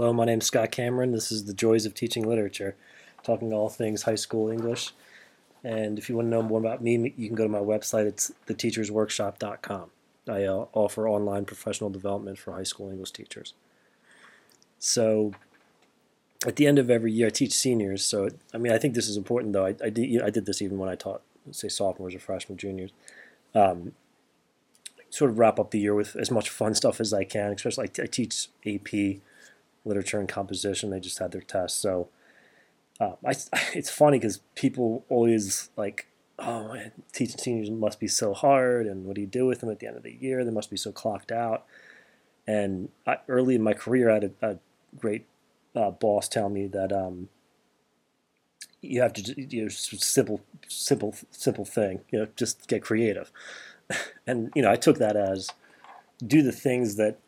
Hello, my name is Scott Cameron. This is the Joys of Teaching Literature, talking all things high school English. And if you want to know more about me, you can go to my website. It's theteachersworkshop.com. I uh, offer online professional development for high school English teachers. So, at the end of every year, I teach seniors. So, I mean, I think this is important, though. I, I did, you know, I did this even when I taught, say, sophomores or freshmen, juniors. Um, sort of wrap up the year with as much fun stuff as I can. Especially, I, I teach AP literature and composition. They just had their test, so uh, I, it's funny because people always like, oh, man, teaching seniors must be so hard, and what do you do with them at the end of the year? They must be so clocked out. And I, early in my career, I had a, a great uh, boss tell me that um, you have to you know simple simple simple thing you know just get creative and you know i took that as do the things that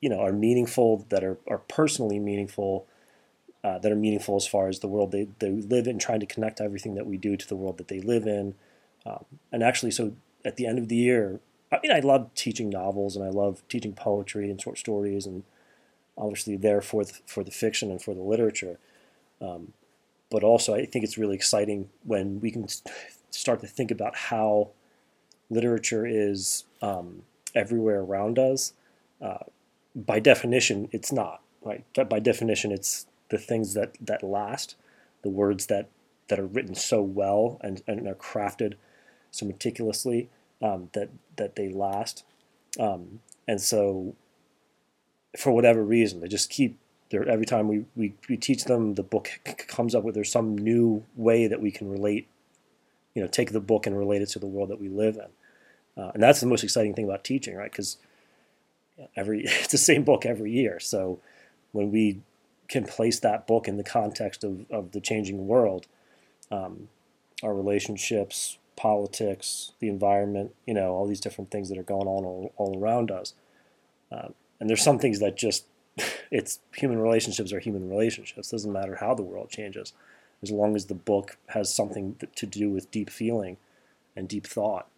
you know are meaningful, that are, are personally meaningful, uh, that are meaningful as far as the world they, they live in, trying to connect everything that we do to the world that they live in. Um, and actually, so at the end of the year, I mean, I love teaching novels and I love teaching poetry and short stories, and obviously there for the, for the fiction and for the literature. Um, but also, I think it's really exciting when we can start to think about how literature is um, everywhere around us. Uh, by definition, it's not right. By definition, it's the things that that last, the words that that are written so well and, and are crafted so meticulously um, that that they last. Um, and so, for whatever reason, they just keep. There, every time we, we, we teach them, the book comes up with there's some new way that we can relate, you know, take the book and relate it to the world that we live in, uh, and that's the most exciting thing about teaching, right? Because every it's the same book every year. So when we can place that book in the context of, of the changing world, um, our relationships, politics, the environment, you know, all these different things that are going on all, all around us. Uh, and there's some things that just, it's human relationships are human relationships. It doesn't matter how the world changes, as long as the book has something to do with deep feeling and deep thought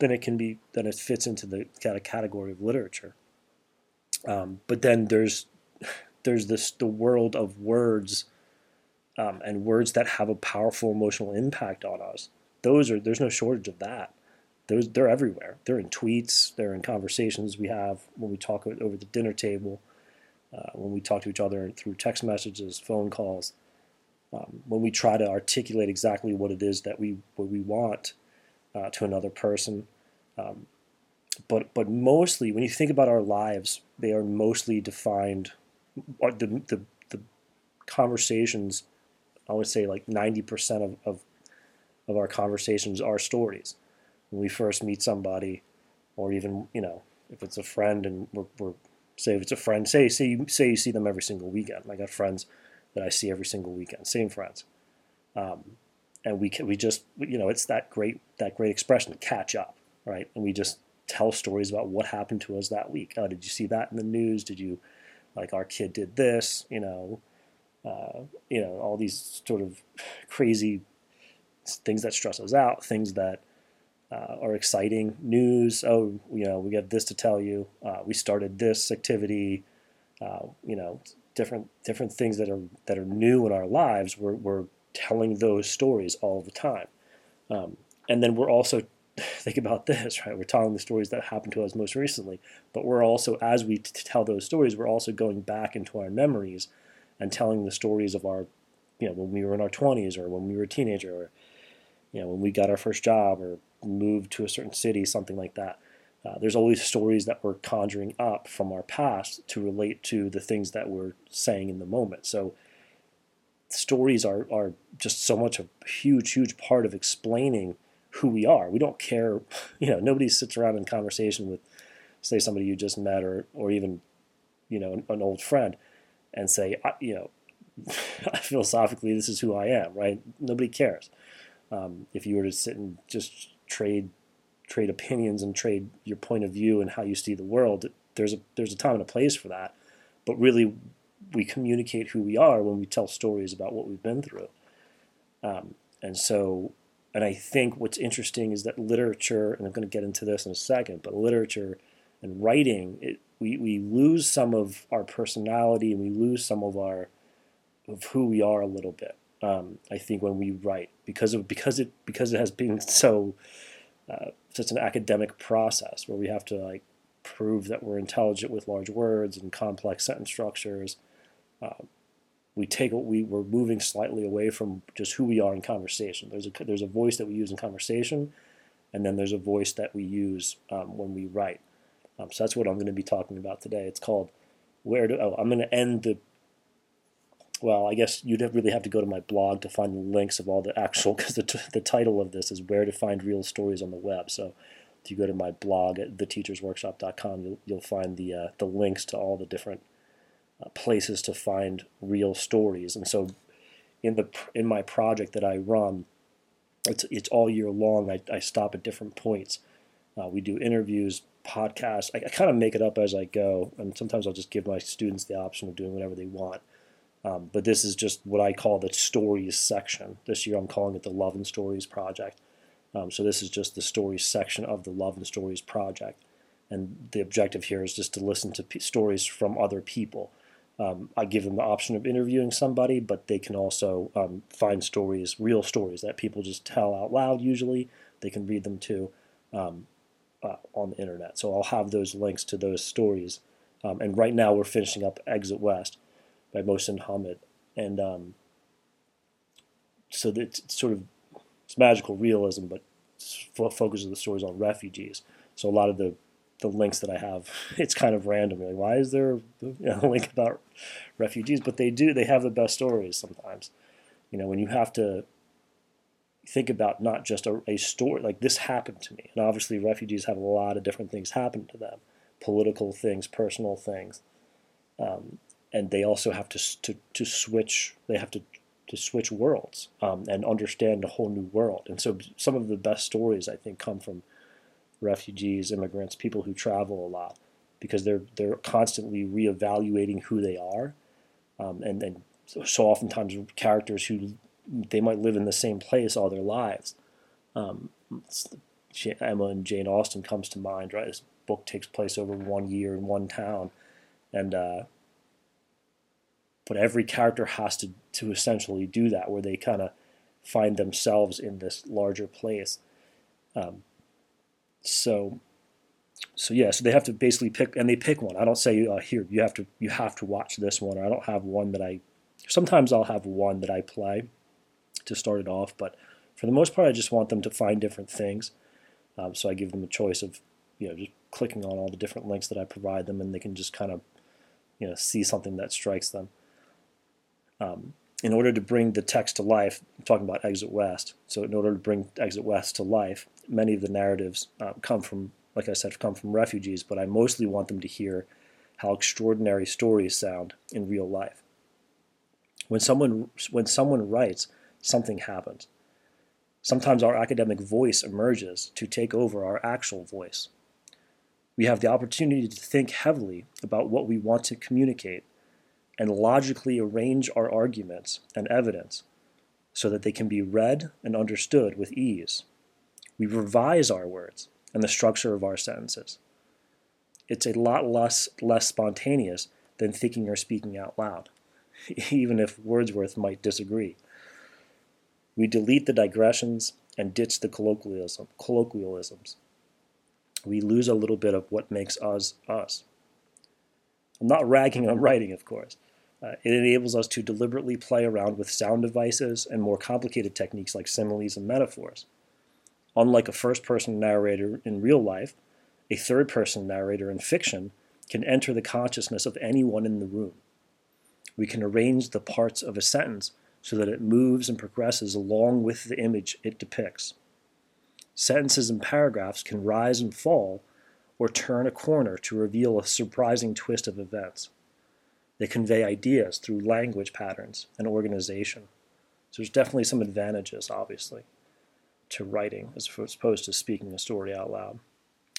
then it can be then it fits into the kind of category of literature. Um, but then there's there's this the world of words um, and words that have a powerful emotional impact on us. Those are there's no shortage of that. Those they're everywhere. They're in tweets. They're in conversations we have when we talk over the dinner table, uh, when we talk to each other through text messages, phone calls. Um, when we try to articulate exactly what it is that we what we want uh, to another person. Um, but but mostly, when you think about our lives, they are mostly defined. The the, the conversations, I would say, like ninety percent of, of of our conversations are stories. When we first meet somebody, or even you know, if it's a friend and we're, we're say if it's a friend, say say you say you see them every single weekend. I got friends that I see every single weekend, same friends. Um, and we can we just you know it's that great that great expression catch up right? And we just tell stories about what happened to us that week. Oh did you see that in the news? Did you like our kid did this you know uh, you know all these sort of crazy things that stress us out things that uh, are exciting news. Oh you know we got this to tell you. Uh, we started this activity. Uh, you know different different things that are that are new in our lives we're, we're telling those stories all the time. Um, and then we're also think about this, right? We're telling the stories that happened to us most recently, but we're also, as we t- tell those stories, we're also going back into our memories and telling the stories of our, you know, when we were in our 20s or when we were a teenager or, you know, when we got our first job or moved to a certain city, something like that. Uh, there's always stories that we're conjuring up from our past to relate to the things that we're saying in the moment. So stories are, are just so much a huge, huge part of explaining who we are. We don't care, you know, nobody sits around in conversation with, say, somebody you just met or, or even, you know, an, an old friend and say, you know, philosophically, this is who I am, right? Nobody cares. Um, if you were to sit and just trade trade opinions and trade your point of view and how you see the world, there's a there's a time and a place for that. But really, we communicate who we are when we tell stories about what we've been through. Um, and so, and I think what's interesting is that literature, and I'm going to get into this in a second, but literature and writing, it, we, we lose some of our personality and we lose some of our of who we are a little bit. Um, I think when we write because of because it because it has been so uh, such an academic process where we have to like prove that we're intelligent with large words and complex sentence structures. Uh, we take we we're moving slightly away from just who we are in conversation. There's a there's a voice that we use in conversation, and then there's a voice that we use um, when we write. Um, so that's what I'm going to be talking about today. It's called where do oh I'm going to end the well, I guess you'd really have to go to my blog to find the links of all the actual, because the, t- the title of this is Where to Find Real Stories on the Web. So if you go to my blog at theteachersworkshop.com, you'll, you'll find the, uh, the links to all the different places to find real stories. And so in, the, in my project that I run, it's, it's all year long. I, I stop at different points. Uh, we do interviews, podcasts. I, I kind of make it up as I go, and sometimes I'll just give my students the option of doing whatever they want. Um, but this is just what I call the stories section. This year I'm calling it the Love and Stories Project. Um, so this is just the stories section of the Love and Stories Project. And the objective here is just to listen to p- stories from other people. Um, I give them the option of interviewing somebody, but they can also um, find stories, real stories that people just tell out loud usually. They can read them too um, uh, on the internet. So I'll have those links to those stories. Um, and right now we're finishing up Exit West by Mohsin Hamid, and um, so it's, sort of it's magical realism, but focuses the stories on refugees. So a lot of the the links that I have, it's kind of random. Like, why is there a link about refugees? But they do. They have the best stories sometimes. You know, when you have to think about not just a, a story like this happened to me, and obviously refugees have a lot of different things happen to them, political things, personal things. Um, and they also have to to, to switch. They have to to switch worlds um, and understand a whole new world. And so, some of the best stories I think come from refugees, immigrants, people who travel a lot, because they're they're constantly reevaluating who they are, um, and and so oftentimes characters who they might live in the same place all their lives. Um, Emma and Jane Austen comes to mind. Right, this book takes place over one year in one town, and uh, but every character has to to essentially do that, where they kind of find themselves in this larger place. Um, so, so yeah, so they have to basically pick, and they pick one. I don't say uh, here you have to you have to watch this one, or I don't have one that I. Sometimes I'll have one that I play to start it off, but for the most part, I just want them to find different things. Um, so I give them a choice of, you know, just clicking on all the different links that I provide them, and they can just kind of, you know, see something that strikes them. Um, in order to bring the text to life, I'm talking about Exit West. So, in order to bring Exit West to life, many of the narratives uh, come from, like I said, come from refugees, but I mostly want them to hear how extraordinary stories sound in real life. When someone, when someone writes, something happens. Sometimes our academic voice emerges to take over our actual voice. We have the opportunity to think heavily about what we want to communicate and logically arrange our arguments and evidence so that they can be read and understood with ease. We revise our words and the structure of our sentences. It's a lot less, less spontaneous than thinking or speaking out loud, even if Wordsworth might disagree. We delete the digressions and ditch the colloquialism, colloquialisms. We lose a little bit of what makes us us. I'm not ragging on writing, of course. Uh, it enables us to deliberately play around with sound devices and more complicated techniques like similes and metaphors. Unlike a first person narrator in real life, a third person narrator in fiction can enter the consciousness of anyone in the room. We can arrange the parts of a sentence so that it moves and progresses along with the image it depicts. Sentences and paragraphs can rise and fall or turn a corner to reveal a surprising twist of events. They convey ideas through language patterns and organization. So there's definitely some advantages, obviously, to writing as opposed to speaking a story out loud.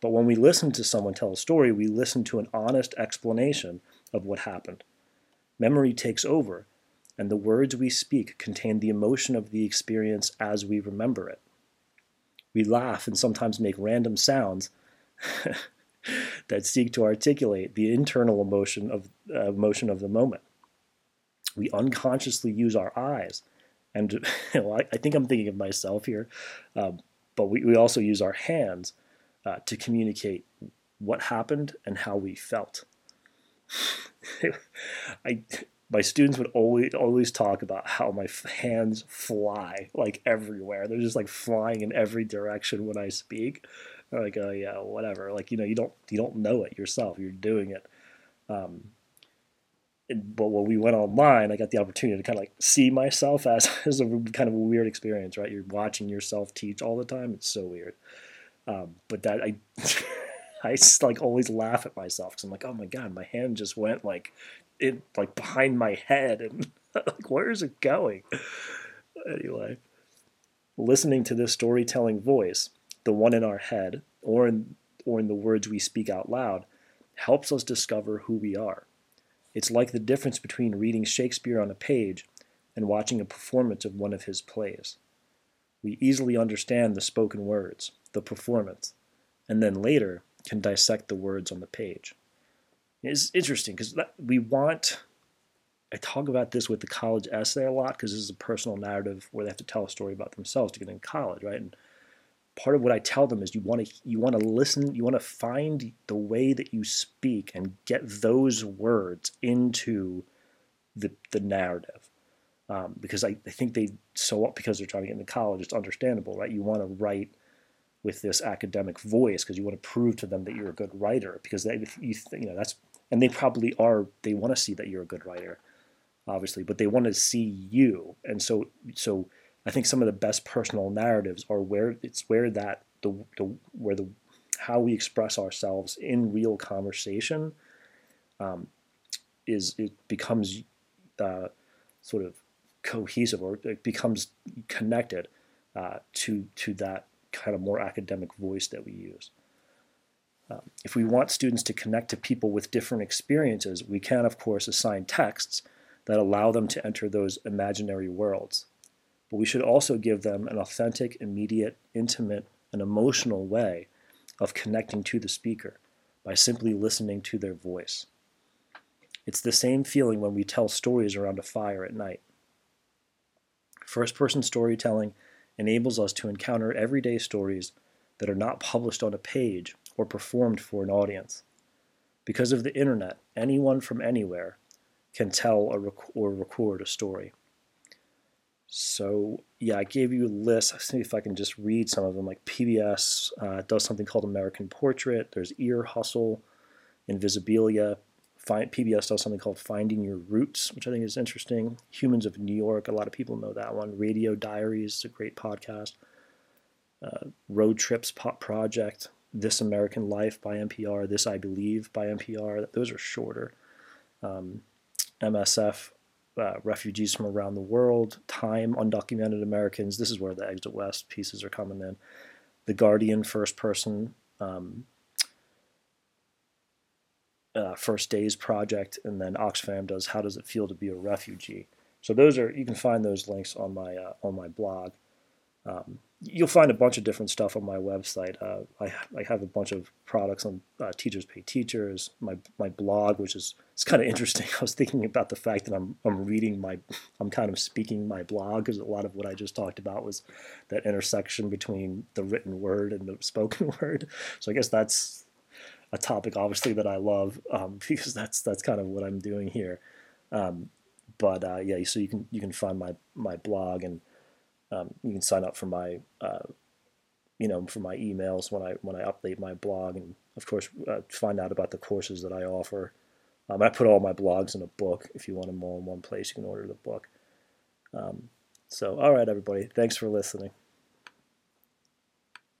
But when we listen to someone tell a story, we listen to an honest explanation of what happened. Memory takes over, and the words we speak contain the emotion of the experience as we remember it. We laugh and sometimes make random sounds that seek to articulate the internal emotion of uh, emotion of the moment. We unconsciously use our eyes, and I, I, think I'm thinking of myself here, um, but we, we also use our hands uh, to communicate what happened and how we felt. I my students would always always talk about how my hands fly like everywhere. They're just like flying in every direction when I speak. They're like, oh yeah, whatever. Like you know, you don't you don't know it yourself. You're doing it. Um, but when we went online, I got the opportunity to kind of like see myself as, as a kind of a weird experience, right? You're watching yourself teach all the time. It's so weird. Um, but that I, I like always laugh at myself because I'm like, oh my god, my hand just went like, it like behind my head, and like where is it going? Anyway, listening to this storytelling voice, the one in our head, or in or in the words we speak out loud, helps us discover who we are it's like the difference between reading Shakespeare on a page and watching a performance of one of his plays. We easily understand the spoken words, the performance, and then later can dissect the words on the page. It's interesting because we want. I talk about this with the college essay a lot because this is a personal narrative where they have to tell a story about themselves to get in college, right? And part of what I tell them is you want to you want to listen, you want to find the way that you speak and get those words into the the narrative. Um, because I, I think they so because they're trying to get into college, it's understandable, right? You want to write with this academic voice because you want to prove to them that you're a good writer because they you, you know that's and they probably are they want to see that you're a good writer obviously but they want to see you and so so I think some of the best personal narratives are where it's where that the, the where the how we express ourselves in real conversation um, is it becomes uh, sort of cohesive or it becomes connected uh, to to that kind of more academic voice that we use. Um, if we want students to connect to people with different experiences, we can, of course, assign texts that allow them to enter those imaginary worlds but we should also give them an authentic, immediate, intimate, and emotional way of connecting to the speaker by simply listening to their voice. It's the same feeling when we tell stories around a fire at night. First person storytelling enables us to encounter everyday stories that are not published on a page or performed for an audience. Because of the internet, anyone from anywhere can tell or record a story. So yeah, I gave you a list. Let's see if I can just read some of them. Like PBS uh, does something called American Portrait. There's Ear Hustle, Invisibilia. Find, PBS does something called Finding Your Roots, which I think is interesting. Humans of New York, a lot of people know that one. Radio Diaries, is a great podcast. Uh, Road Trips Pop Project, This American Life by NPR, This I Believe by NPR. Those are shorter. Um, MSF uh, refugees from around the world, Time, Undocumented Americans. This is where the Exit West pieces are coming in. The Guardian, first person, um, uh, First Days Project, and then Oxfam does How Does It Feel to Be a Refugee. So those are you can find those links on my uh, on my blog. Um, you'll find a bunch of different stuff on my website. Uh, I, I have a bunch of products on uh, Teachers Pay Teachers, my my blog, which is it's kind of interesting. I was thinking about the fact that I'm I'm reading my I'm kind of speaking my blog because a lot of what I just talked about was that intersection between the written word and the spoken word. So I guess that's a topic obviously that I love um, because that's that's kind of what I'm doing here. Um, but uh, yeah, so you can you can find my my blog and um, you can sign up for my, uh, you know, for my emails when I when I update my blog, and of course uh, find out about the courses that I offer. Um, I put all my blogs in a book. If you want them all in one place, you can order the book. Um, so, all right, everybody, thanks for listening.